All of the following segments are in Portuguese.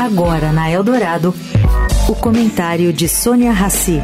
Agora na Eldorado, o comentário de Sônia Rassi.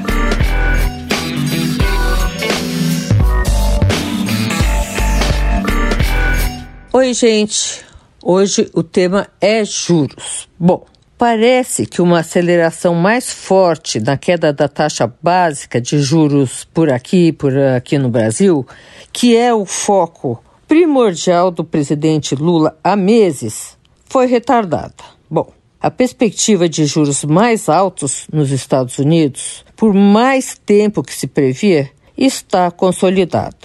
Oi, gente. Hoje o tema é juros. Bom, parece que uma aceleração mais forte na queda da taxa básica de juros por aqui, por aqui no Brasil, que é o foco primordial do presidente Lula há meses, foi retardada. Bom, a perspectiva de juros mais altos nos Estados Unidos, por mais tempo que se previa, está consolidada.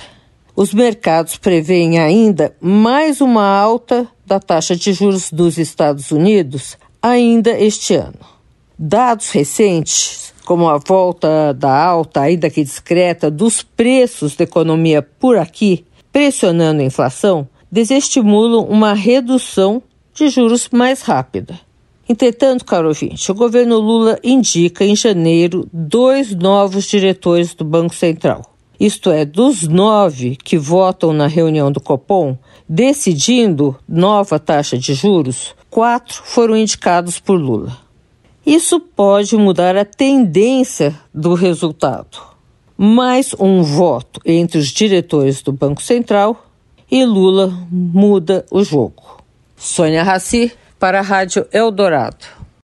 Os mercados preveem ainda mais uma alta da taxa de juros dos Estados Unidos ainda este ano. Dados recentes, como a volta da alta, ainda que discreta, dos preços da economia por aqui, pressionando a inflação, desestimulam uma redução de juros mais rápida. Entretanto, caro ouvinte, o governo Lula indica em janeiro dois novos diretores do Banco Central. Isto é, dos nove que votam na reunião do Copom, decidindo nova taxa de juros, quatro foram indicados por Lula. Isso pode mudar a tendência do resultado. Mais um voto entre os diretores do Banco Central e Lula muda o jogo. Sônia Raci, para a Rádio Eldorado.